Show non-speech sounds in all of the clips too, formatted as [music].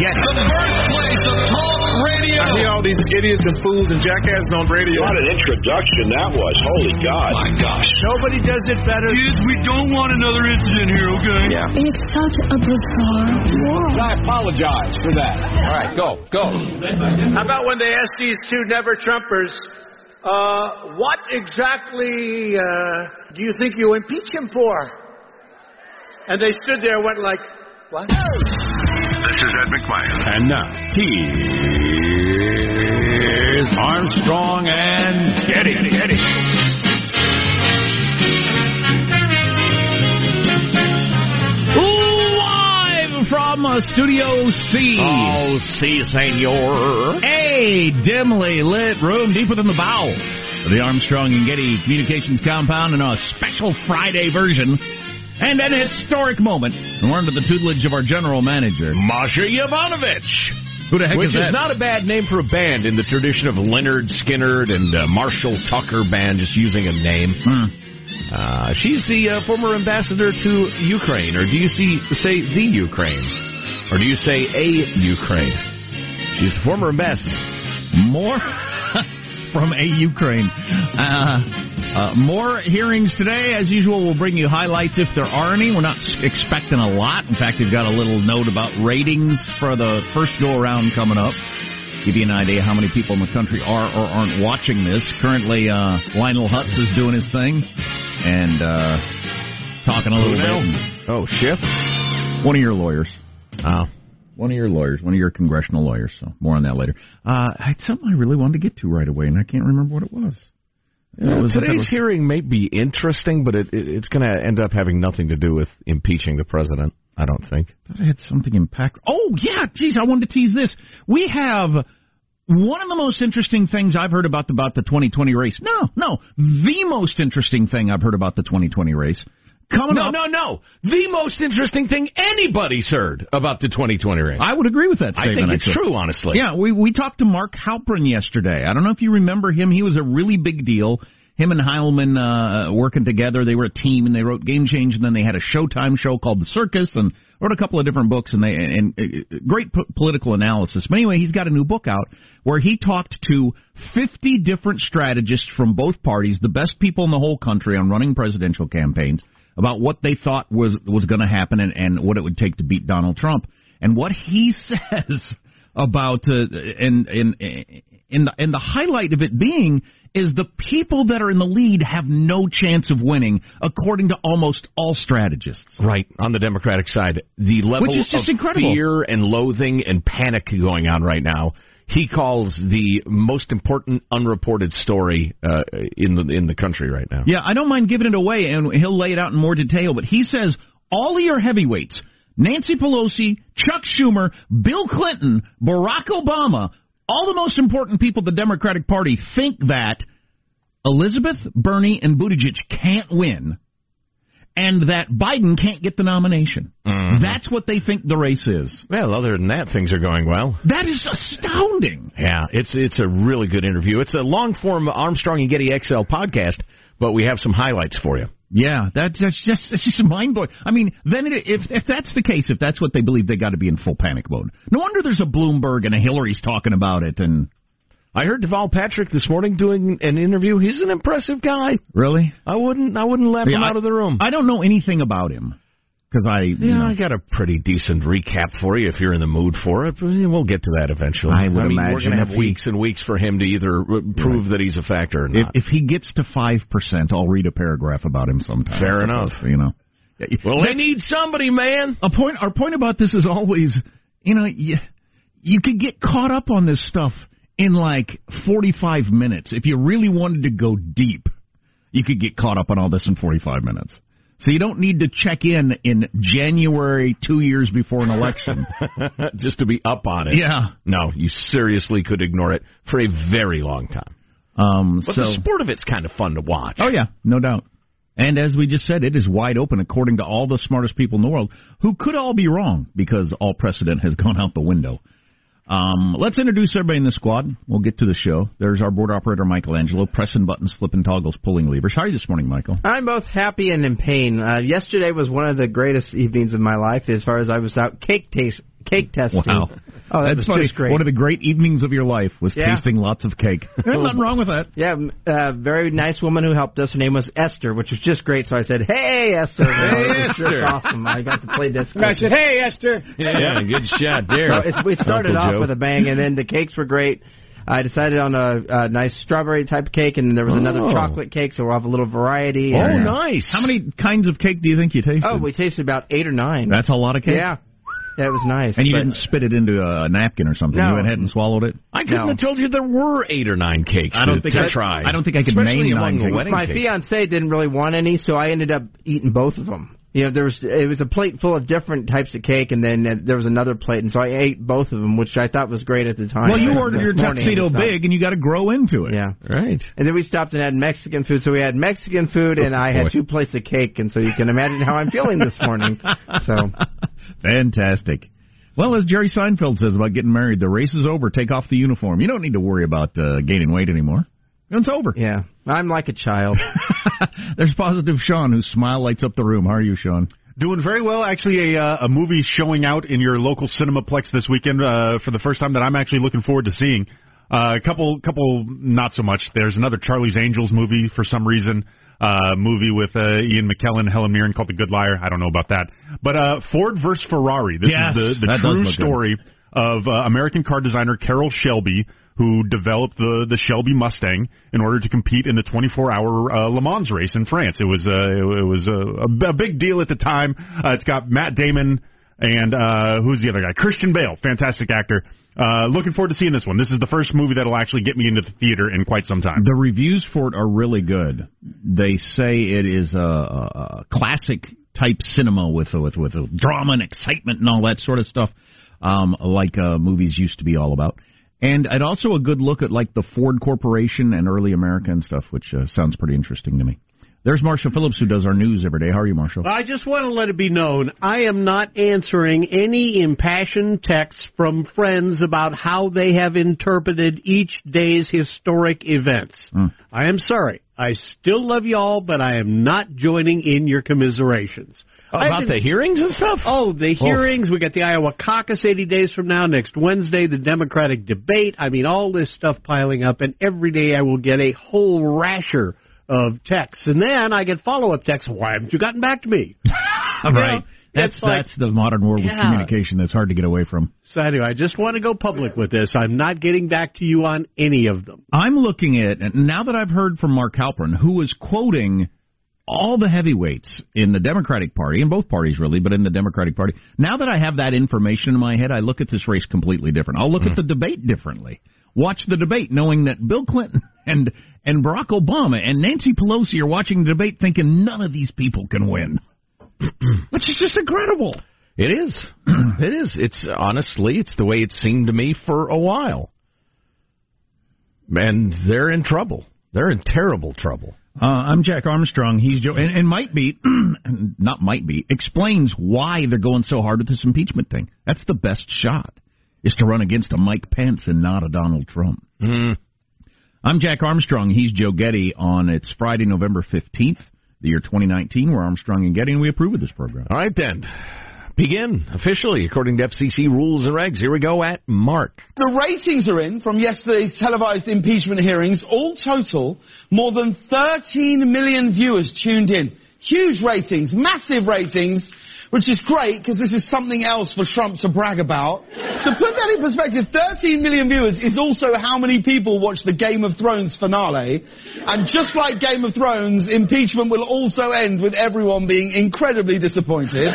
Armstrong and Getty. The birthplace of talk radio. I hear all these idiots and fools and jackasses on radio. What an introduction that was. Holy God. My gosh. Nobody does it better. Kids, we don't want another incident here, okay? Yeah. It's such a bizarre world. I apologize for that. All right, go, go. How about when they asked these two never Trumpers, uh, what exactly uh, do you think you impeach him for? And they stood there and went like, what? Is Ed McMahon. And now, here's Armstrong and Getty. Getty. Live from Studio C. Oh, si, senor. A dimly lit room deep within the bowels of the Armstrong and Getty Communications compound in a special Friday version. And an historic moment. And we're under the tutelage of our general manager, Masha Yovanovitch. Who the heck Which is is that? not a bad name for a band in the tradition of Lynyrd Skynyrd and uh, Marshall Tucker band, just using a name. Hmm. Uh, she's the uh, former ambassador to Ukraine, or do you see say the Ukraine, or do you say a Ukraine? She's the former ambassador. More [laughs] from a Ukraine. Uh, uh, more hearings today. As usual, we'll bring you highlights if there are any. We're not expecting a lot. In fact, we've got a little note about ratings for the first go around coming up. Give you an idea how many people in the country are or aren't watching this. Currently, uh, Lionel Hutz is doing his thing and uh, talking a little bit. Oh, Schiff. One of your lawyers. Oh, One of your lawyers, one of your congressional lawyers. So more on that later. Uh, I had something I really wanted to get to right away, and I can't remember what it was. It today's it hearing may be interesting, but it, it, it's going to end up having nothing to do with impeaching the president. I don't think. thought I had something impact. Oh yeah, geez, I wanted to tease this. We have one of the most interesting things I've heard about the, about the 2020 race. No, no, the most interesting thing I've heard about the 2020 race coming no, up. No, no, The most interesting thing anybody's heard about the 2020 race. I would agree with that I think it's actually. true, honestly. Yeah, we we talked to Mark Halperin yesterday. I don't know if you remember him. He was a really big deal. Him and Heilemann uh, working together. They were a team, and they wrote Game Change, and then they had a Showtime show called The Circus, and wrote a couple of different books, and they and, and uh, great p- political analysis. But anyway, he's got a new book out where he talked to 50 different strategists from both parties, the best people in the whole country on running presidential campaigns, about what they thought was was going to happen and, and what it would take to beat Donald Trump. And what he [laughs] says about uh, and and and the, and the highlight of it being is the people that are in the lead have no chance of winning, according to almost all strategists. Right on the Democratic side, the level Which is just of incredible. fear and loathing and panic going on right now. He calls the most important unreported story uh, in the in the country right now. Yeah, I don't mind giving it away, and he'll lay it out in more detail. But he says all of your heavyweights, Nancy Pelosi, Chuck Schumer, Bill Clinton, Barack Obama, all the most important people the Democratic Party think that Elizabeth, Bernie, and Buttigieg can't win, and that Biden can't get the nomination. Mhm. That's what they think the race is. Well, other than that, things are going well. That is astounding. Yeah, it's it's a really good interview. It's a long form Armstrong and Getty XL podcast, but we have some highlights for you. Yeah, that's, that's just it's just mind blowing. I mean, then it, if if that's the case, if that's what they believe, they got to be in full panic mode. No wonder there's a Bloomberg and a Hillary's talking about it. And I heard Deval Patrick this morning doing an interview. He's an impressive guy. really, I wouldn't I wouldn't let him Yeah, out of the room. I don't know anything about him because I you yeah, know, I got a pretty decent recap for you if you're in the mood for it. We'll get to that eventually. I would mean, we're going to have if he- weeks and weeks for him to either prove that he's a factor or if, not. if he gets to five percent, I'll read a paragraph about him sometime. Fair enough. You know. well, they need somebody, man. a point our point about this is always you know you, you could get caught up on this stuff in like 45 minutes if you really wanted to go deep you could get caught up on all this in 45 minutes so you don't need to check in in January 2 years before an election [laughs] Just to be up on it. yeah No, you seriously could ignore it for a very long time. um But so the sport of it's kind of fun to watch. Oh yeah, no doubt. And as we just said, it is wide open according to all the smartest people in the world, who could all be wrong because all precedent has gone out the window. Um, let's introduce everybody in the squad. We'll get to the show. There's our board operator, Michelangelo, pressing buttons, flipping toggles, pulling levers. How are you this morning, Michael? I'm both happy and in pain. Uh, yesterday was one of the greatest evenings of my life as far as I was out cake taste cake [laughs] testing. Wow. Oh, that That's funny. just great. One of the great evenings of your life was Yeah. tasting lots of cake. [laughs] There's nothing wrong with that. Yeah, m- uh, very nice woman who helped us. Her name was Esther, which was just great. So I said, "Hey, Esther!" You know, was just Esther. awesome. I got to play that. I said, "Hey, Esther." Yeah, good shot there. So we started Uncle off Joe. with a bang, and then the cakes were great. I decided on a, a nice strawberry type cake, and then there was another Oh. chocolate cake, so we'll have a little variety. Oh, and, uh, nice. How many kinds of cake do you think you tasted? Oh, we tasted about eight or nine. That's a lot of cake. Yeah, that was nice. And you but- didn't spit it into a napkin or something. No. You went ahead and swallowed it. I couldn't No. have told you there were eight or nine cakes I don't to, think to I- tried. I don't think I could Especially name among nine cakes. wedding My cakes. fiance didn't really want any, so I ended up eating both of them. You know, there was it was a plate full of different types of cake, and then uh, there was another plate, and so I ate both of them, which I thought was great at the time. Well, you ordered your morning tuxedo big, and you got to grow into it. Yeah, Right. and then we stopped and had Mexican food. So we had Mexican food, and I boy. had two plates of cake, and so you can imagine how I'm feeling this morning. So [laughs] Fantastic. Well, as Jerry Seinfeld says about getting married, the race is over. Take off the uniform. You don't need to worry about uh, gaining weight anymore. It's over. yeah, I'm like a child. [laughs] There's positive Sean, whose smile lights up the room. How are you, Sean? Doing very well. Actually, a, uh, a movie showing out in your local Cinemaplex this weekend uh, for the first time that I'm actually looking forward to seeing. Uh, a couple, couple, not so much. There's another Charlie's Angels movie for some reason. Uh, movie with uh, Ian McKellen, Helen Mirren called The Good Liar. I don't know about that. But uh, Ford versus Ferrari. This Yes, is the, the true look good. story of uh, American car designer Carroll Shelby, who developed the the Shelby Mustang in order to compete in the 24-hour uh, Le Mans race in France. It was uh, it was a, a big deal at the time. Uh, it's got Matt Damon and uh, who's the other guy? Christian Bale, fantastic actor. Uh, looking forward to seeing this one. This is the first movie that'll actually get me into the theater in quite some time. The reviews for it are really good. They say it is a, a, classic type cinema with with with drama and excitement and all that sort of stuff, um, like uh, movies used to be all about. And and also a good look at like the Ford Corporation and early America and stuff, which uh, sounds pretty interesting to me. There's Marshall Phillips, who does our news every day. How are you, Marshall? I just want to let it be known I am not answering any impassioned texts from friends about how they have interpreted each day's historic events. Mm. I am sorry. I still love you all, but I am not joining in your commiserations. Oh, about been- the hearings and stuff? Oh, the hearings. We got the Iowa caucus 80 days from now, next Wednesday, the Democratic debate. I mean, all this stuff piling up, and every day I will get a whole rasher of texts. And then I get follow up texts. Why haven't you gotten back to me? [laughs] right. That's like- that's the modern world of communication that's hard to get away from. So anyway, I just want to go public with this. I'm not getting back to you on any of them. I'm looking at and now that I've heard from Mark Halperin, who was quoting all the heavyweights in the Democratic Party, in both parties really, but in the Democratic Party. Now that I have that information in my head, I look at this race completely different. I'll look at hmm. the debate differently. Watch the debate knowing that Bill Clinton and and Barack Obama and Nancy Pelosi are watching the debate thinking none of these people can win. [clears throat] Which is just incredible. It is. [clears throat] it is. It's honestly, it's the way it seemed to me for a while. And they're in trouble. They're in terrible trouble. Uh, I'm Jack Armstrong. He's Joe, and, and might be, [clears throat] not might be, explains why they're going so hard with this impeachment thing. That's the best shot, is to run against a Mike Pence and not a Donald Trump. Mm. I'm Jack Armstrong. He's Joe Getty on it's Friday, November 15th, the year 2019. We're Armstrong and Getty, and we approve of this program. All right, then. Begin officially according to FCC rules and regs. Here we go at Mark. The ratings are in from yesterday's televised impeachment hearings. All total, more than 13 million viewers tuned in. Huge ratings, massive ratings, which is great because this is something else for Trump to brag about. to put that in perspective, 13 million viewers is also how many people watch the Game of Thrones finale. And just like Game of Thrones, impeachment will also end with everyone being incredibly disappointed.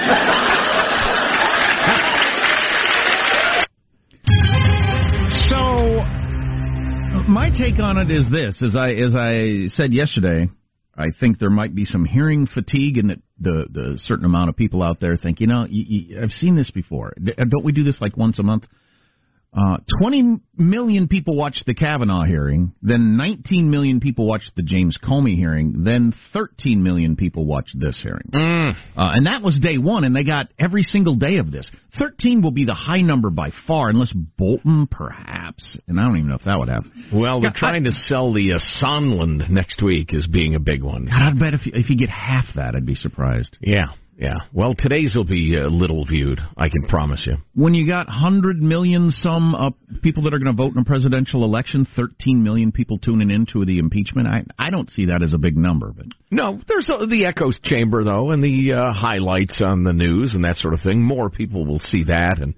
So, my take on it is this: as I as I said yesterday, I think there might be some hearing fatigue, and that the the certain amount of people out there think, you know, you, you, I've seen this before. Don't we do this like once a month? Uh, 20 million people watched the Kavanaugh hearing, then 19 million people watched the James Comey hearing, then 13 million people watched this hearing. Uh, and that was day one, and they got every single day of this. 13 will be the high number by far, unless Bolton, perhaps. And I don't even know if that would happen. Well, they're trying to sell the uh, Sonland next week as being a big one. God, I'd bet if you, if you get half that, I'd be surprised. Yeah, yeah. Well, today's will be uh, little viewed. I can promise you. When you got 100 million some uh, people that are going to vote in a presidential election, 13 million people tuning into the impeachment, I, I don't see that as a big number. But No, there's uh, the echo chamber though, and the uh, highlights on the news and that sort of thing. More people will see that, and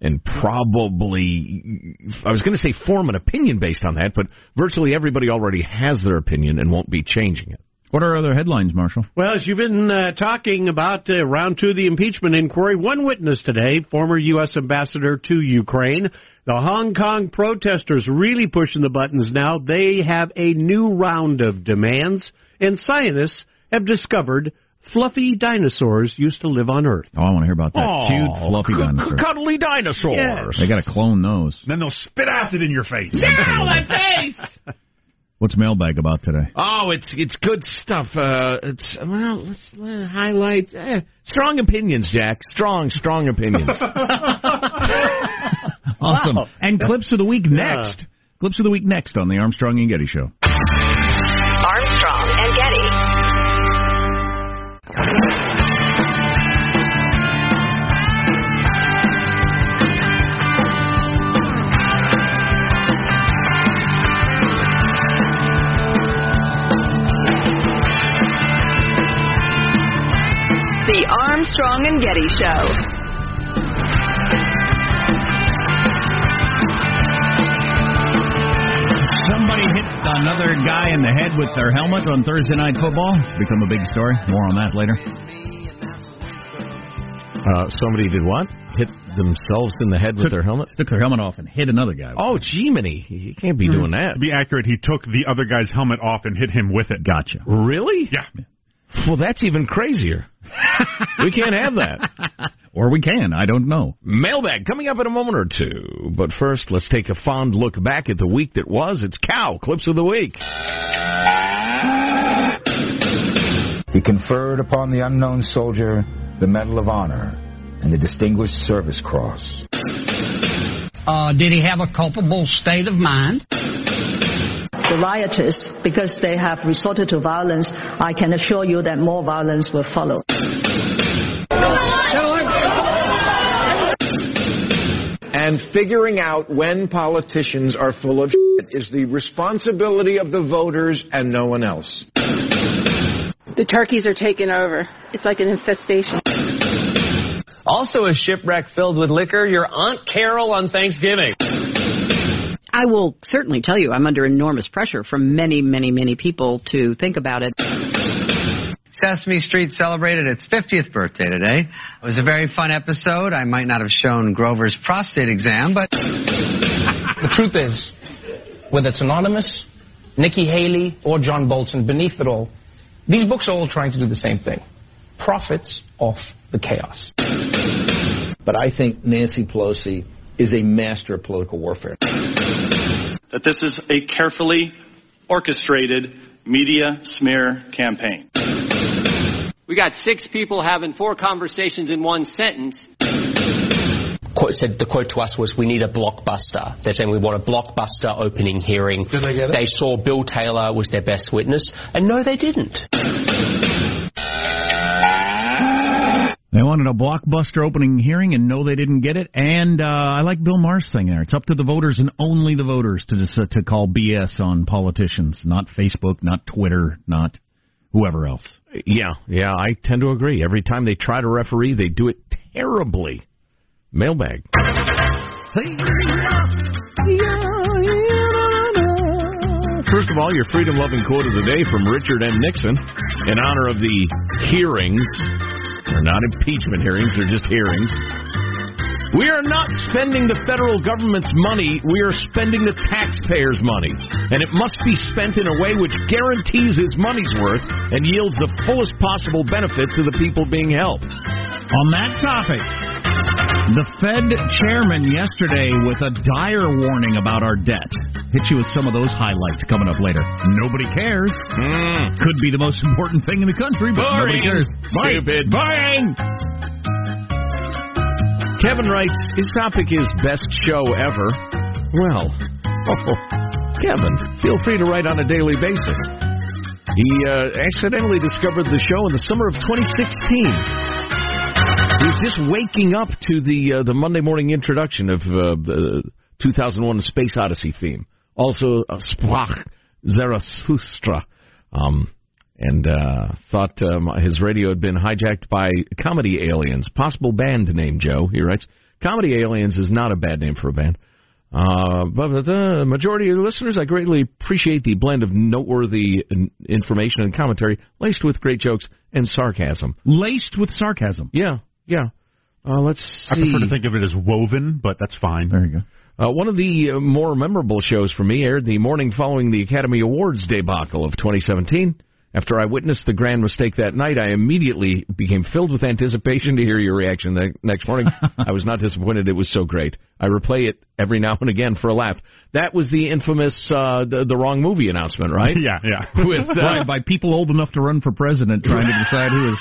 and probably I was going to say form an opinion based on that, but virtually everybody already has their opinion and won't be changing it. What are other headlines, Marshall? Well, as you've been uh, talking about uh, round two of the impeachment inquiry, one witness today, former U.S. ambassador to Ukraine. The Hong Kong protesters really pushing the buttons now. They have a new round of demands, and scientists have discovered fluffy dinosaurs used to live on Earth. Oh, I want to hear about that. Aw, Cute, fluffy cu- dinosaur. cuddly dinosaurs. Yes. They got to clone those. Then they'll spit acid in your face. Yeah, my face. [laughs] What's mailbag about today? Oh, it's it's good stuff. Uh, it's well, let's uh, highlight eh, strong opinions, Jack. Strong, strong opinions. [laughs] Awesome. And clips of the week next. Clips of the week next on the Armstrong and Getty Show. Armstrong and Getty Show. Somebody hit another guy in the head with their helmet on Thursday Night Football. It's become a big story. More on that later. Uh, somebody did what? Hit themselves in the head with their helmet? Took their helmet off and hit another guy. Oh, Jiminy. You can't be doing that. To be accurate, he took the other guy's helmet off and hit him with it. Gotcha. Really? Yeah. Well, that's even crazier. We can't have that. [laughs] Or we can. I don't know. Mailbag coming up in a moment or two. But first, let's take a fond look back at the week that was. It's Cow Clips of the Week. He conferred upon the unknown soldier the Medal of Honor and the Distinguished Service Cross. Uh, did he have a culpable state of mind? The rioters, because they have resorted to violence, I can assure you that more violence will follow. And figuring out when politicians are full of shit is the responsibility of the voters and no one else. The turkeys are taking over. It's like an infestation. Also, a shipwreck filled with liquor, your Aunt Carol on Thanksgiving. I will certainly tell you I'm under enormous pressure from many, many, many people to think about it. Sesame Street celebrated its 50th birthday today. It was a very fun episode. I might not have shown Grover's prostate exam, but. the truth is, whether it's Anonymous, Nikki Haley, or John Bolton, beneath it all, these books are all trying to do the same thing profits off the chaos. But I think Nancy Pelosi is a master of political warfare. That this is a carefully orchestrated media smear campaign. We got six people having four conversations in one sentence. Quote said the quote to us was, "We need a blockbuster." They're saying we want a blockbuster opening hearing. Did they get it? They saw Bill Taylor was their best witness, and no, they didn't. They wanted a blockbuster opening hearing, and no, they didn't get it. And uh, I like Bill Maher's thing there. It's up to the voters and only the voters to just, uh, to call BS on politicians, not Facebook, not Twitter, not whoever else. Yeah, yeah, I tend to agree. Every time they try to referee, they do it terribly. Mailbag. First of all, your freedom loving quote of the day from Richard M. Nixon in honor of the hearings. They're not impeachment hearings, they're just hearings. We are not spending the federal government's money, we are spending the taxpayers' money. And it must be spent in a way which guarantees its money's worth and yields the fullest possible benefit to the people being helped. On that topic, the Fed chairman yesterday with a dire warning about our debt. Hit you with some of those highlights coming up later. Nobody cares. Mm. Could be the most important thing in the country, but nobody cares. Stupid. Boring. Kevin writes, his topic is best show ever. Well, oh, [laughs] Kevin, feel free to write on a daily basis. He uh, accidentally discovered the show in the summer of 2016. He was just waking up to the uh, the Monday morning introduction of uh, the 2001 Space Odyssey theme. Also, uh, Sprach Zarathustra. Um, and uh, thought um, his radio had been hijacked by comedy aliens. Possible band name, Joe. He writes, "Comedy aliens is not a bad name for a band." Uh, but the majority of the listeners, I greatly appreciate the blend of noteworthy information and commentary, laced with great jokes and sarcasm. Laced with sarcasm. Yeah, yeah. Uh, let's see. I prefer to think of it as woven, but that's fine. There you go. Uh, one of the uh, more memorable shows for me aired the morning following the Academy Awards debacle of 2017. After I witnessed the grand mistake that night, I immediately became filled with anticipation to hear your reaction the next morning. [laughs] I was not disappointed. It was so great. I replay it every now and again for a laugh. That was the infamous uh, the, the wrong movie announcement, right? [laughs] Yeah, yeah. [laughs] With uh, right, by people old enough to run for president trying to decide who, is,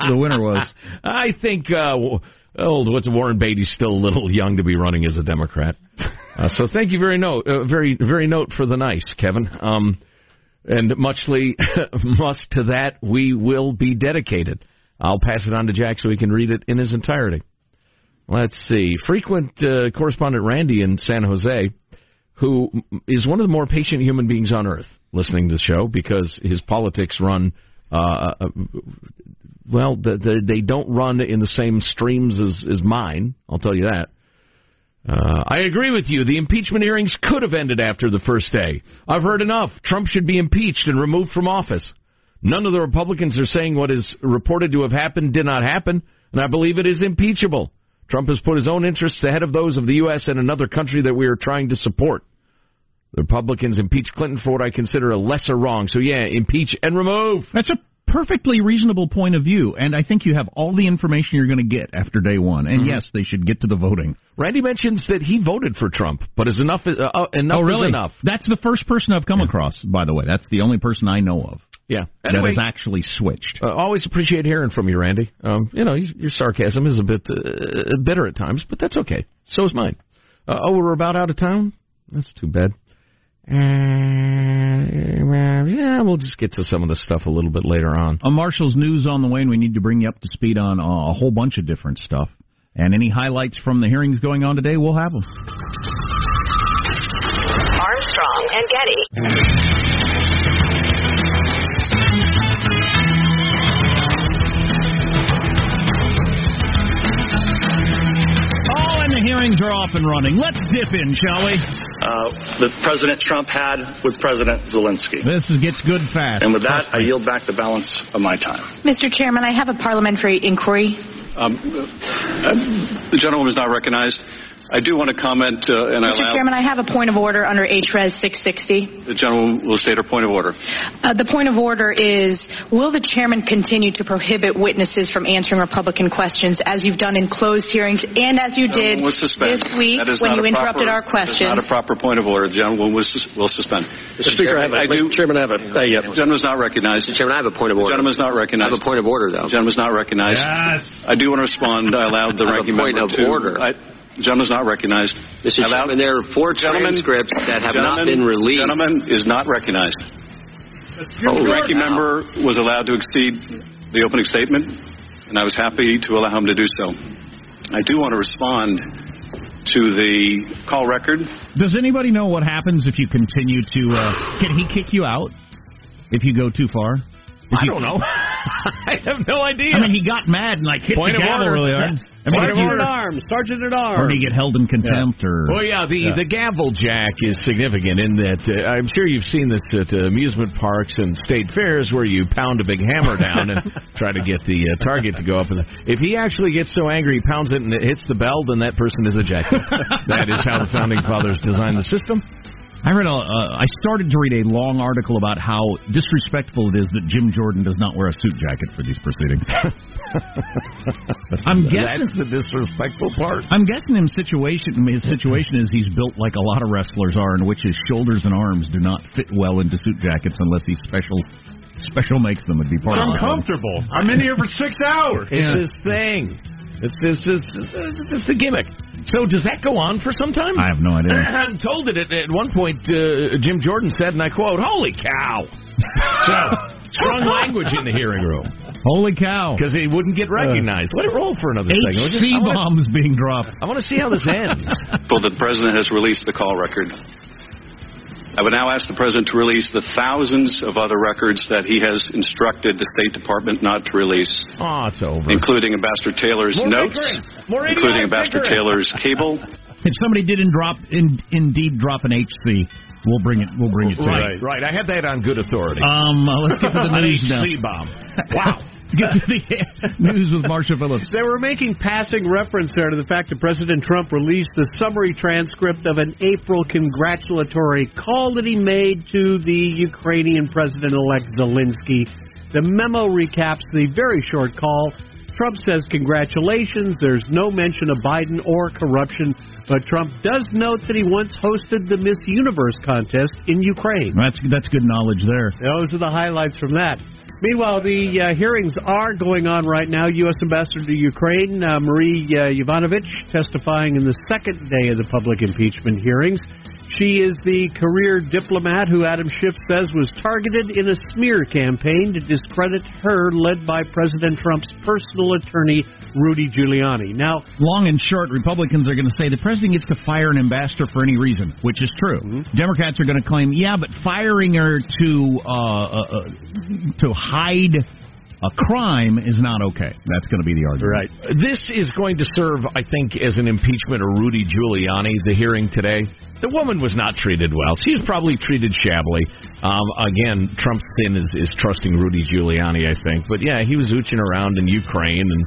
who the winner was. I think uh, old what's Warren Beatty's still a little [laughs] young to be running as a Democrat. [laughs] Uh, so thank you very note uh, very very note for the nice, Kevin. Um, and muchly [laughs] must to that we will be dedicated. I'll pass it on to Jack so he can read it in his entirety. Let's see. Frequent uh, correspondent Randy in San Jose, who is one of the more patient human beings on earth, listening to the show because his politics run. Uh, well, the, the, they don't run in the same streams as, as mine. I'll tell you that. Uh, I agree with you. The impeachment hearings could have ended after the first day. I've heard enough. Trump should be impeached and removed from office. None of the Republicans are saying what is reported to have happened did not happen, and I believe it is impeachable. Trump has put his own interests ahead of those of the U.S. and another country that we are trying to support. The Republicans impeached Clinton for what I consider a lesser wrong. So, yeah, impeach and remove. That's a perfectly reasonable point of view, and I think you have all the information you're going to get after day one. And mm-hmm. yes, they should get to the voting. Randy mentions that he voted for Trump, but is enough uh, enough oh, really? is enough. That's the first person I've come yeah. across, by the way. That's the only person I know of. Yeah. that Anyway, has actually switched. uh, always appreciate hearing from you, Randy. Um, you know, your sarcasm is a bit uh, bitter at times, but that's okay. So is mine. Uh, oh, we're about out of town. That's too bad. Uh, yeah, we'll just get to some of the stuff a little bit later on. On Marshall's news on the way, and we need to bring you up to speed on uh, a whole bunch of different stuff. And any highlights from the hearings going on today, we'll have them. Armstrong and Getty. Hearings are off and running. Let's dip in, shall we? Uh, that President Trump had with President Zelensky. This is, gets good fast. And with that, I yield back the balance of my time. Mr. Chairman, I have a parliamentary inquiry. Um, uh, the gentleman is not recognized. I do want to comment, uh, and I Mr. allow Chairman, I have a point of order under HRES 660. the gentleman will state her point of order. Uh, the point of order is, will the chairman continue to prohibit witnesses from answering Republican questions as you've done in closed hearings and as you did Gentleman will suspend. this week when you a interrupted proper- our questions? That is not a proper point of order. The gentleman will, sus- will suspend. Mr. Speaker, I have a- do, Mr. Chairman, I have a- Uh, yeah, the gentleman's not recognized. Mr. Chairman, I have a point of order. The gentleman's not recognized. I have a point of order, though. The gentleman's not recognized. Yes. I do want to respond. I allowed the I have a ranking point member of to. order. I, the is not recognized. Mr. I Chairman, there are four Gentleman- transcripts that have not been released. Gentleman is not recognized. Oh, the ranking now. member was allowed to exceed the opening statement, and I was happy to allow him to do so. I do want to respond to the call record. Does anybody know what happens if you continue to? Uh, can he kick you out if you go too far? If I you- don't know. [laughs] I have no idea. I mean, he got mad and like hit Point the of gavel order. really hard. I mean, Sergeant at arms, sergeant at or arms. do you get held in contempt? Or Well, yeah, the Yeah. the gavel jack is significant in that uh, I'm sure you've seen this at uh, amusement parks and state fairs where you pound a big hammer down and [laughs] try to get the uh, target to go up. And if he actually gets so angry, he pounds it and it hits the bell, then that person is ejected. [laughs] that is how the founding fathers designed the system. I read a. Uh, I started to read a long article about how disrespectful it is that Jim Jordan does not wear a suit jacket for these proceedings. [laughs] I'm guessing That's the disrespectful part. I'm guessing him situation. His situation is he's built like a lot of wrestlers are, in which his shoulders and arms do not fit well into suit jackets unless he special special makes them. Would be part It's of the uncomfortable. I'm in here for six hours. It's his thing. It's this is it's the gimmick. So does that go on for some time? I have no idea. [clears throat] I'm told that at, at one point uh, Jim Jordan said, and I quote, "Holy cow!" so strong [laughs] language in the hearing room Holy cow! because he wouldn't get recognized. Let it roll for another second. would you? HC I wanna- bombs being dropped. I want to see how this ends. [laughs] Well, the president has released the call record. I would now ask the president to release the thousands of other records that he has instructed the State Department not to release, oh, it's over. including Ambassador Taylor's More notes. More including Ambassador bickering. Taylor's cable, [laughs] If somebody didn't drop, in, indeed drop an HC, we'll bring it. We'll bring it to Right, you. right. I have that on good authority. Um, uh, let's get to the [laughs] An news now. HC bomb. Wow. [laughs] Let's get to the news with Marshall Phillips. They were making passing reference there to the fact that President Trump released the summary transcript of an April congratulatory call that he made to the Ukrainian President-elect Zelensky. The memo recaps the very short call. Trump says congratulations. There's no mention of Biden or corruption, but Trump does note that he once hosted the Miss Universe contest in Ukraine. That's that's good knowledge there. Those are the highlights from that. Meanwhile, the uh, hearings are going on right now. U.S. Ambassador to Ukraine, uh, Marie uh, Yovanovitch, testifying in the second day of the public impeachment hearings. She is the career diplomat who Adam Schiff says was targeted in a smear campaign to discredit her, led by President Trump's personal attorney, Rudy Giuliani. Now, Long and short, Republicans are going to say the president gets to fire an ambassador for any reason, which is true. Democrats are going to claim, yeah, but firing her to uh, uh, uh, to hide a crime is not okay. That's going to be the argument. Right. This is going to serve, I think, as an impeachment of Rudy Giuliani, the hearing today. The woman was not treated well. She was probably treated shabbily. Um, again, Trump's sin is, is trusting Rudy Giuliani, I think. But yeah, he was ooching around in Ukraine and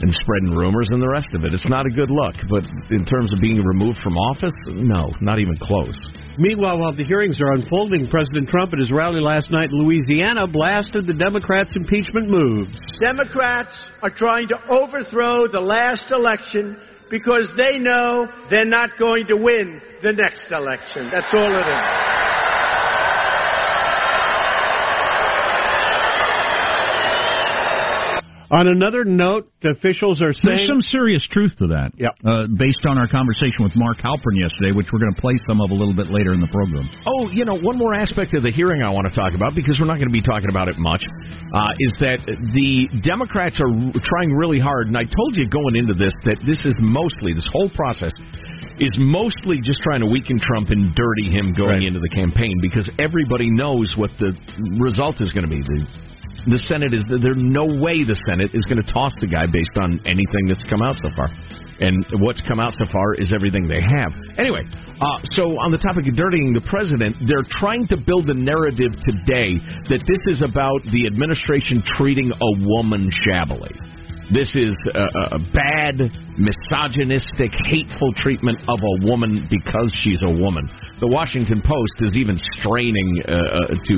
and spreading rumors and the rest of it. It's not a good look. But in terms of being removed from office, no, not even close. Meanwhile, while the hearings are unfolding, President Trump at his rally last night in Louisiana blasted the Democrats' impeachment moves. Democrats are trying to overthrow the last election because they know they're not going to win the next election. That's all it is. On another note, officials are saying There's some serious truth to that. Yep. Uh, based on our conversation with Mark Halperin yesterday, which we're going to play some of a little bit later in the program. Oh, you know, one more aspect of the hearing I want to talk about because we're not going to be talking about it much uh, is that the Democrats are trying really hard, and I told you going into this that this is mostly this whole process is mostly just trying to weaken Trump and dirty him going into the campaign because everybody knows what the result is going to be. The the Senate is there's no way the Senate is going to toss the guy based on anything that's come out so far. And what's come out so far is everything they have. Anyway, uh, so on the topic of dirtying the president, they're trying to build a narrative today that this is about the administration treating a woman shabbily. This is a, a bad, misogynistic, hateful treatment of a woman because she's a woman. The Washington Post is even straining uh, uh, to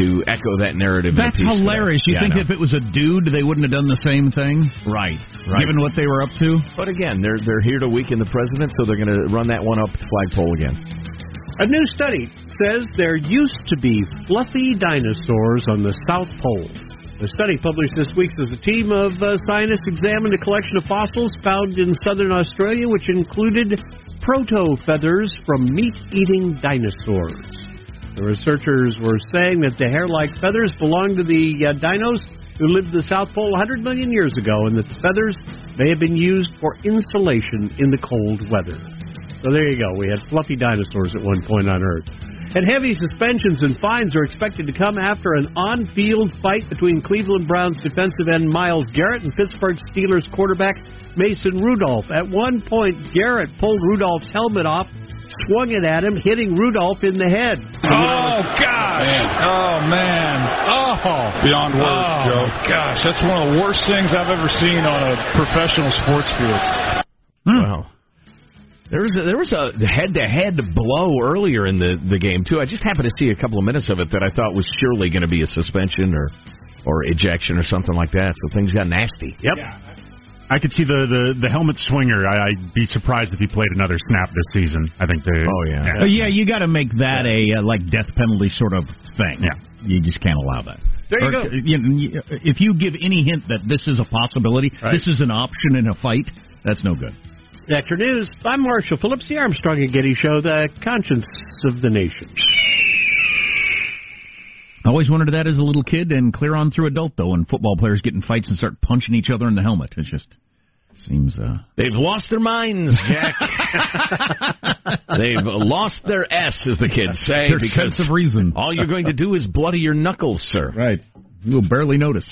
to echo that narrative. in a That's today. hilarious. You Yeah, think if it was a dude, they wouldn't have done the same thing? Right, right. Given what they were up to? But again, they're they're here to weaken the president, so they're going to run that one up the flagpole again. A new study says there used to be fluffy dinosaurs on the South Pole. The study published this week says a team of uh, scientists examined a collection of fossils found in southern Australia, which included proto feathers from meat eating dinosaurs. The researchers were saying that the hair like feathers belonged to the uh, dinos who lived in the South Pole 100 million years ago, and that the feathers may have been used for insulation in the cold weather. So there you go. We had fluffy dinosaurs at one point on Earth. And heavy suspensions and fines are expected to come after an on field fight between Cleveland Browns defensive end Myles Garrett and Pittsburgh Steelers quarterback Mason Rudolph. At one point, Garrett pulled Rudolph's helmet off, swung it at him, hitting Rudolph in the head. Oh gosh! Oh man! Oh, beyond words, Oh, Joe. Gosh, that's one of the worst things I've ever seen on a professional sports field. Hmm. Wow. There was a, there was a head to head blow earlier in the, the game too. I just happened to see a couple of minutes of it that I thought was surely going to be a suspension or or ejection or something like that. So things got nasty. Yep. I could see the, the, the helmet swinger. I, I'd be surprised if he played another snap this season. I think they. Oh yeah. Uh, yeah, you got to make that a uh, like death penalty sort of thing. Yeah. You just can't allow that. There you Or, go. uh, You know, you- if you give any hint that this is a possibility, Right. this is an option in a fight, that's no good. That's your news. I'm Marshall Phillips, the Armstrong and Getty Show, the conscience of the nation. I always wondered that as a little kid, and clear on through adult though, when football players get in fights and start punching each other in the helmet. It just seems. uh They've lost their minds, Jack. [laughs] They've lost their S, as the kids say, Their because sense of reason. all you're going to do is bloody your knuckles, sir. Right. You'll barely notice.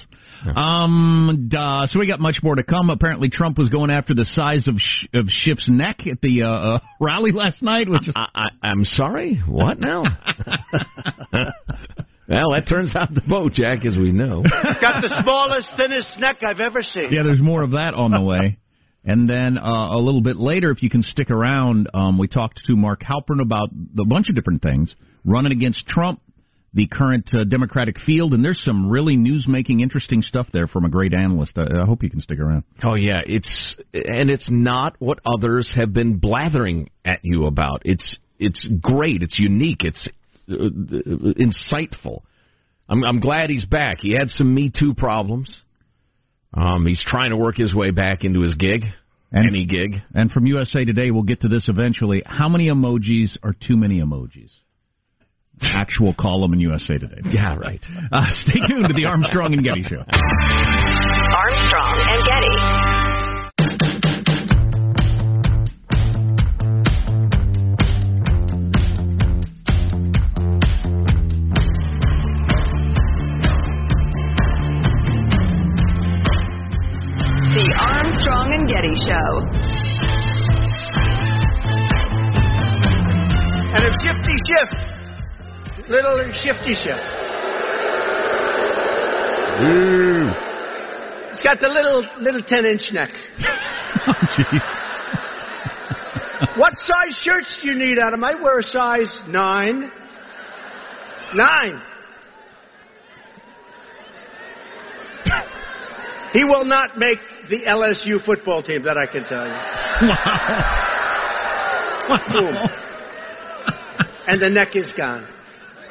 Um. So we got much more to come. Apparently, Trump was going after the size of Sh- of Schiff's neck at the uh, uh, rally last night, which is I, I, I'm sorry. What now? [laughs] well, that turns out the boat, Jack, as we know. [laughs] Got the smallest, thinnest neck I've ever seen. yeah. There's more of that on the way. And then uh, a little bit later, if you can stick around, um, we talked to Mark Halperin about a bunch of different things, running against Trump, the current uh, Democratic field, and there's some really news-making, interesting stuff there from a great analyst. I, I hope you can stick around. Oh yeah, it's and it's not what others have been blathering at you about. It's it's great. It's unique. It's insightful. I'm I'm glad he's back. He had some Me Too problems. Um, he's trying to work his way back into his gig, and, any gig. And from USA Today, we'll get to this eventually. How many emojis are too many emojis? Actual column in USA Today. Yeah, right. Uh, stay tuned to the Armstrong and Getty Show. [laughs] shifty shift. Mm. It's got the little little ten inch neck. Oh, what size shirts do you need, Adam? I wear a size nine. Nine. He will not make the LSU football team, that I can tell you. Boom. And the neck is gone.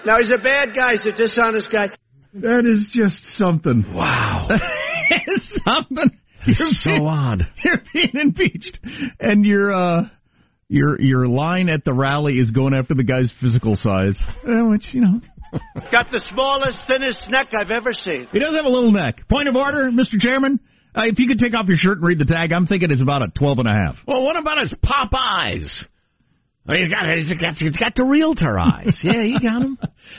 Now, he's a bad guy. He's a dishonest guy. That is just something. Wow. [laughs] That is something. You're so being- odd. [laughs] You're being impeached, and your uh, your your line at the rally is going after the guy's physical size, uh, which you know [laughs] Got the smallest, thinnest neck I've ever seen. he does have a little neck. Point of order, Mr. Chairman. Uh, if you could take off your shirt and read the tag, I'm thinking it's about a 12 and a half. Well, what about his pop eyes? Oh, he's got he's got he's got the realtor eyes. [laughs] Yeah, you got him.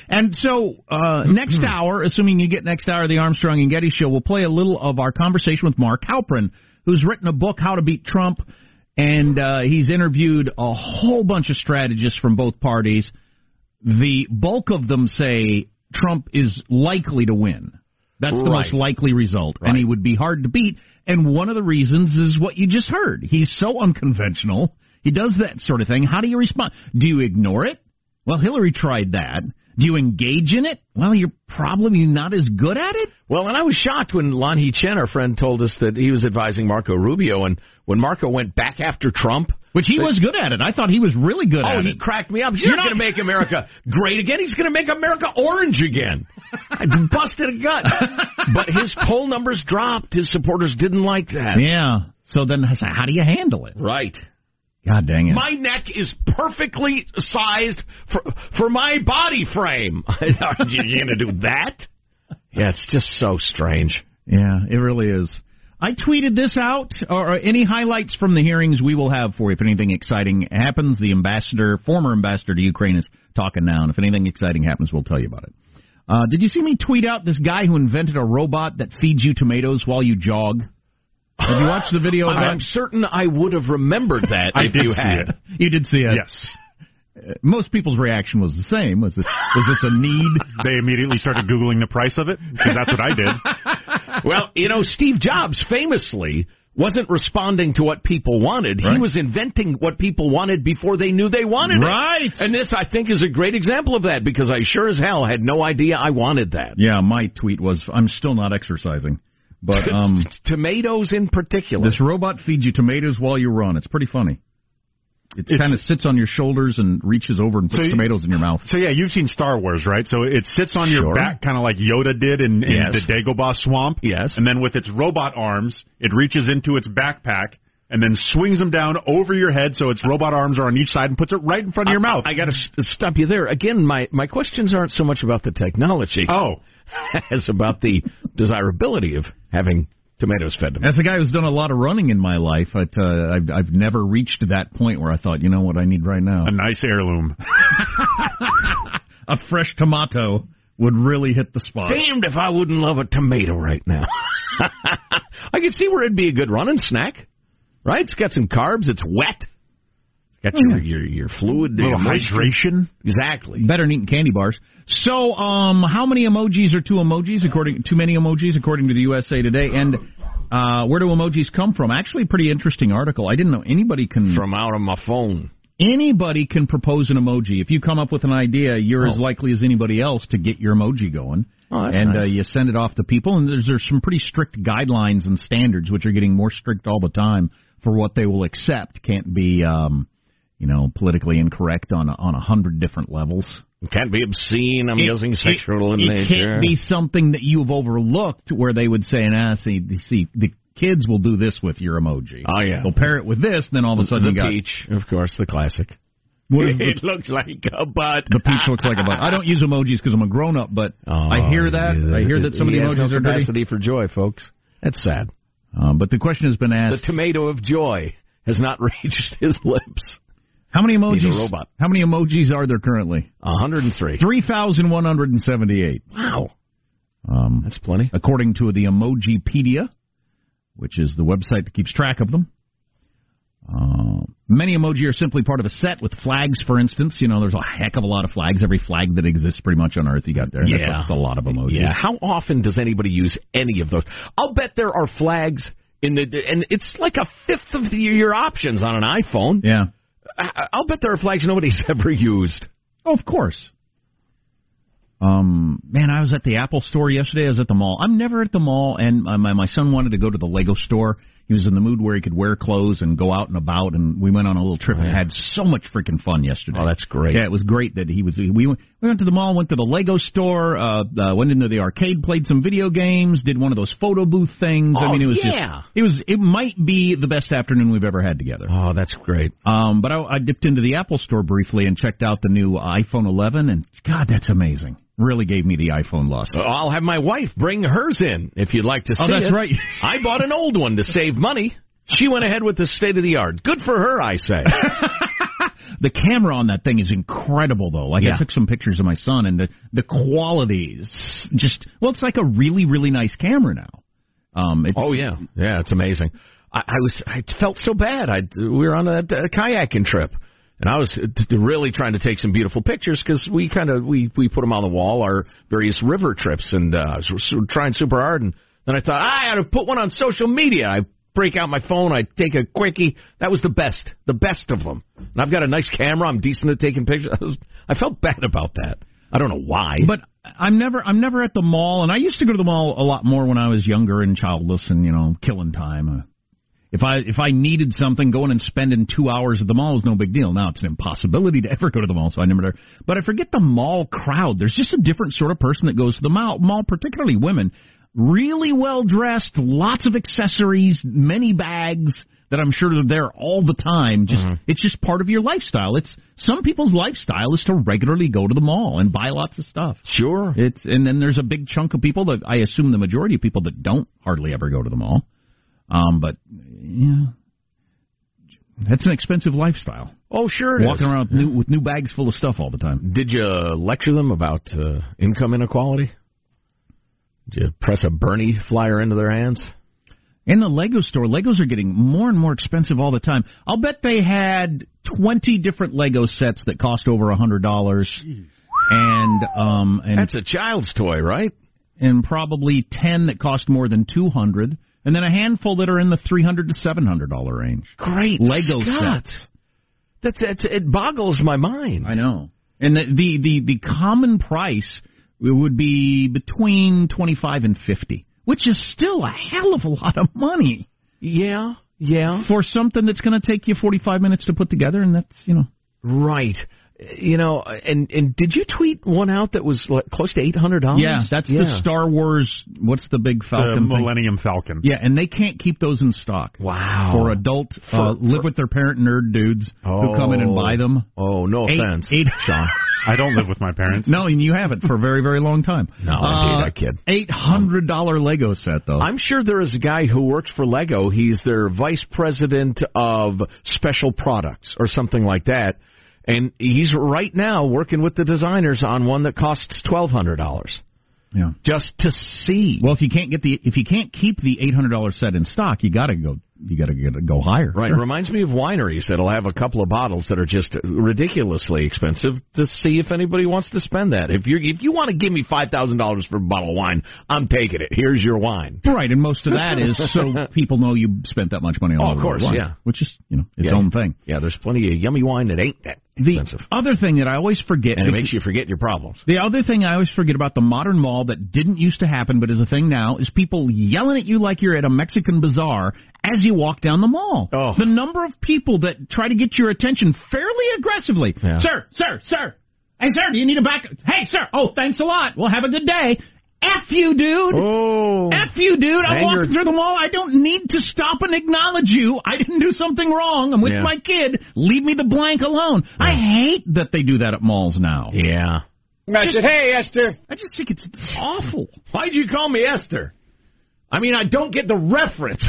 And so, uh, next hour, assuming you get next hour of the Armstrong and Getty show, we'll play a little of our conversation with Mark Halperin, who's written a book, How to Beat Trump, and uh, he's interviewed a whole bunch of strategists from both parties. The bulk of them say Trump is likely to win. That's the Right. most likely result, and he would be hard to beat. And one of the reasons is what you just heard. He's so unconventional. He does that sort of thing. How do you respond? Do you ignore it? Well, Hillary tried that. Do you engage in it? Well, you're probably not as good at it. Well, and I was shocked when Lanhee Chen, our friend, told us that he was advising Marco Rubio, and when Marco went back after Trump, Which he was good at it. I thought he was really good oh, at it. Oh, he cracked me up. He's You're not, not- going to make America great again. He's going to make America orange again. I busted a gut. but his poll numbers dropped. His supporters didn't like that. Yeah. So then, how do you handle it? Right. God dang it. My neck is perfectly sized for for my body frame. [laughs] Are you going to do that? Yeah, it's just so strange. Yeah, it really is. I tweeted this out, or, or any highlights from the hearings we will have for you. If anything exciting happens, the ambassador, former ambassador to Ukraine, is talking now, and if anything exciting happens, we'll tell you about it. Uh, did you see me tweet out this guy who invented a robot that feeds you tomatoes while you jog? Have you watched the video of that? I'm certain I would have remembered that I if did you see had. it. You did see it. Yes. Uh, Most people's reaction was the same. Was this, was this a need? [laughs] They immediately started Googling the price of it because that's what I did. [laughs] well, you know, Steve Jobs famously wasn't responding to what people wanted. He was inventing what people wanted before they knew they wanted Right. it. Right. And this, I think, is a great example of that because I sure as hell had no idea I wanted that. Yeah, my tweet was, "I'm still not exercising." But um, tomatoes in particular. This robot feeds you tomatoes while you run. It's pretty funny. It kind of sits on your shoulders and reaches over and puts So you- tomatoes in your mouth. So yeah, you've seen Star Wars, right? So it sits on your Sure. back, kind of like Yoda did in, in Yes. the Dagobah swamp. Yes. And then with its robot arms, it reaches into its backpack and then swings them down over your head, so its robot arms are on each side and puts it right in front of your mouth. I, got to st- stop you there. Again, my, my questions aren't so much about the technology oh, [laughs] as about the desirability of having tomatoes fed to me. As a guy who's done a lot of running in my life, it, uh, I've, I've never reached that point where I thought, you know what I need right now? a nice heirloom. [laughs] A fresh tomato would really hit the spot. Damned if I wouldn't love a tomato right now. [laughs] I can see where it'd be a good running snack, right? It's got some carbs. It's wet. It's got your your, your fluid, A little hydration. Exactly. Better than eating candy bars. So, um, how many emojis are two emojis? According too many emojis, according to the USA Today. And uh, where do emojis come from? Actually, a pretty interesting article. I didn't know anybody can From out of my phone. anybody can propose an emoji. If you come up with an idea, you're as Oh. likely as anybody else to get your emoji going. Oh, that's and uh, you send it off to people, and there's there's some pretty strict guidelines and standards, which are getting more strict all the time for what they will accept. Can't be, um, you know, politically incorrect on a, on a hundred different levels. It can't be obscene. I'm It- using sexual in it, nature. It can't be something that you've overlooked where they would say, "Nah, see, see, the kids will do this with your emoji. Oh, yeah. they'll pair it with this, and then all of a sudden the you got peach, of course, the classic. what is [laughs] the it looks like a butt. The peach looks like a butt. I don't use emojis because I'm a grown up, but Oh, I hear that. yeah, I hear that some of the emojis no are dirty. capacity for joy, folks. That's sad. Um, but the question has been asked. The tomato of joy has not [laughs] reached his lips. How many emojis? He's a robot. How many emojis are there currently? 103. Three thousand one hundred and seventy-eight. Wow. Um, That's plenty. according to the Emojipedia, which is the website that keeps track of them. Uh, many emoji are simply part of a set with flags, for instance. You know, there's a heck of a lot of flags. Every flag that exists pretty much on Earth you got there. That's, Yeah. that's a lot of emojis. Yeah. How often does anybody use any of those? I'll bet there are flags in the, and it's like a fifth of the, your options on an iPhone. Yeah. I'll bet there are flags nobody's [laughs] ever used. Oh, of course. Um, man, I was at the Apple store yesterday. I was at the mall. I'm never at the mall, and my my son wanted to go to the Lego store. He was in the mood where he could wear clothes and go out and about. And we went on a little trip Oh, and had so much freaking fun yesterday. Oh, that's great. Yeah, it was great that he was. We went, we went to the mall, went to the Lego store, uh, uh, went into the arcade, played some video games, did one of those photo booth things. I Oh, mean, it was yeah. just. It was. It might be the best afternoon we've ever had together. Oh, that's great. Um, but I, I dipped into the Apple store briefly and checked out the new iPhone 11, and God, that's amazing. Really gave me the iPhone lust. Uh, I'll have my wife bring hers in if you'd like to see Oh, that's it. right. [laughs] I bought an old one to save money. She went ahead with the state of the art. Good for her, I say. [laughs] The camera on that thing is incredible, though. Like Yeah. I took some pictures of my son, and the the quality is just well, it's like a really really nice camera now. Um, it's, oh yeah, yeah, it's amazing. I, I was I felt so bad. I we were on a, a kayaking trip, and I was uh, really trying to take some beautiful pictures because we kind of we we put them on the wall our various river trips, and uh, trying super hard, and then I thought I ought to put one on social media. I break out my phone, I take a quickie. That was the best, the best of them. And I've got a nice camera. I'm decent at taking pictures. [laughs] I, I felt bad about that. I don't know why. But I'm never I'm never at the mall, and I used to go to the mall a lot more when I was younger and childless, and you know, killing time. If I if I needed something, going and spending two hours at the mall was no big deal. Now it's an impossibility [laughs] to ever go to the mall, so I never. But I forget the mall crowd. There's just a different sort of person that goes to the mall, mall particularly women. Really well dressed, lots of accessories, many bags that I'm sure are there all the time. Just mm-hmm. it's just part of your lifestyle. It's some people's lifestyle is to regularly go to the mall and buy lots of stuff. Sure. It's and then there's a big chunk of people that I assume the majority of people that don't hardly ever go to the mall. Um, but yeah, that's an expensive lifestyle. Oh, sure. it Walking is. around with new, with new bags full of stuff all the time. Did you lecture them about uh, income inequality? Did you press a Bernie flyer into their hands? In the Lego store, Legos are getting more and more expensive all the time. I'll bet they had 20 different Lego sets that cost over a $100. And um and That's a child's toy, right? and probably 10 that cost more than 200 and then a handful that are in the 300 to 700 dollar range. Great Lego Scott. sets. That's, that's it boggles my mind. I know. And the, the the the common price would be between 25 and 50, which is still a hell of a lot of money. Yeah, yeah. For something that's going to take you 45 minutes to put together and that's, you know. Right. You know, and and did you tweet one out that was like, close to eight hundred dollars? Yeah, that's the Star Wars. What's the big The Falcon? thing? Millennium Falcon. Yeah, and they can't keep those in stock. Wow. For adult, uh, For- live with their parent nerd dudes who come in and buy them. Oh, no Eight- offense, eight- Sean. [laughs] I don't live with my parents. No, and you haven't for a very, very long time. No, indeed, I kid. Eight hundred dollar Lego set though. I'm sure there is a guy who works for Lego. He's their vice president of special products or something like that. And he's right now working with the designers on one that costs twelve hundred dollars. Yeah. Just to see. Well, if you can't get the if you can't keep the eight hundred dollar set in stock, you got to go you got to get go higher. Right. Sure. Reminds me of wineries that'll have a couple of bottles that are just ridiculously expensive to see if anybody wants to spend that. If you if you want to give me five thousand dollars for a bottle of wine, I'm taking it. Here's your wine. Right, and most of that is [laughs] so people know you spent that much money on Oh, of course, wine, yeah. which is you know its Yeah. own thing. Yeah, there's plenty of yummy wine that ain't that The expensive, other thing that I always forget, and it makes you forget your problems. The other thing I always forget about the modern mall that didn't used to happen but is a thing now is people yelling at you like you're at a Mexican bazaar as you walk down the mall. Oh. The number of people that try to get your attention fairly aggressively. Yeah. Sir, sir, sir. Hey, sir, do you need a back? Hey, sir. Oh, thanks a lot. Well, have a good day. F you, dude. Oh, F you, dude. I'm And walking you're- through the mall. I don't need to stop and acknowledge you. I didn't do something wrong. I'm with Yeah. my kid. Leave me the blank alone. I hate that they do that at malls now. Yeah. I said, hey, Esther. I just think it's awful. Why'd you call me Esther? I mean, I don't get the reference. [laughs]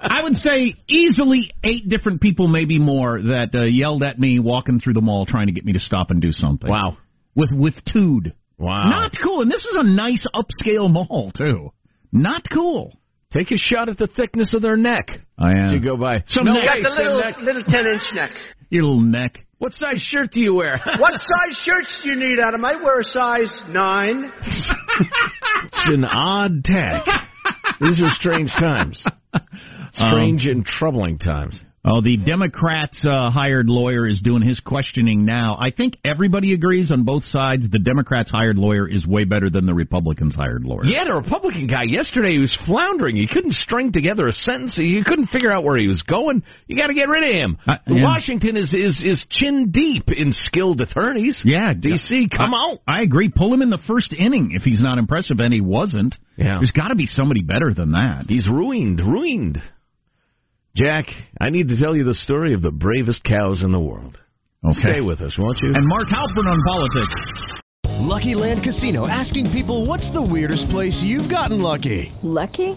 I would say easily eight different people, maybe more, that uh, yelled at me walking through the mall trying to get me to stop and do something. wow. With with tude. Wow. Not cool. And this is a nice upscale mall too. Not cool. Take a shot at the thickness of their neck. I as am. you go by. Some no, neck. wait, Got the little, neck. little 10 inch neck. Your little neck. What size shirt do you wear? [laughs] What size shirts do you need, Adam? I wear a size 9. [laughs] It's an odd tack. These are strange times. [laughs] Um, strange and troubling times. Oh, the Democrats' uh, hired lawyer is doing his questioning now. I think everybody agrees on both sides. The Democrats' hired lawyer is way better than the Republicans' hired lawyer. Yeah, the Republican guy yesterday he was floundering. He couldn't string together a sentence. He couldn't figure out where he was going. You got to get rid of him. Uh. Washington is is is chin deep in skilled attorneys. Yeah, DC, come I, on. I agree. Pull him in the first inning if he's not impressive, and he wasn't. Yeah. There's got to be somebody better than that. He's ruined, ruined. Jack, I need to tell you the story of the bravest cows in the world. Okay. Stay with us, won't you? And Mark Halperin on politics. Lucky Land Casino asking people what's the weirdest place you've gotten lucky? Lucky?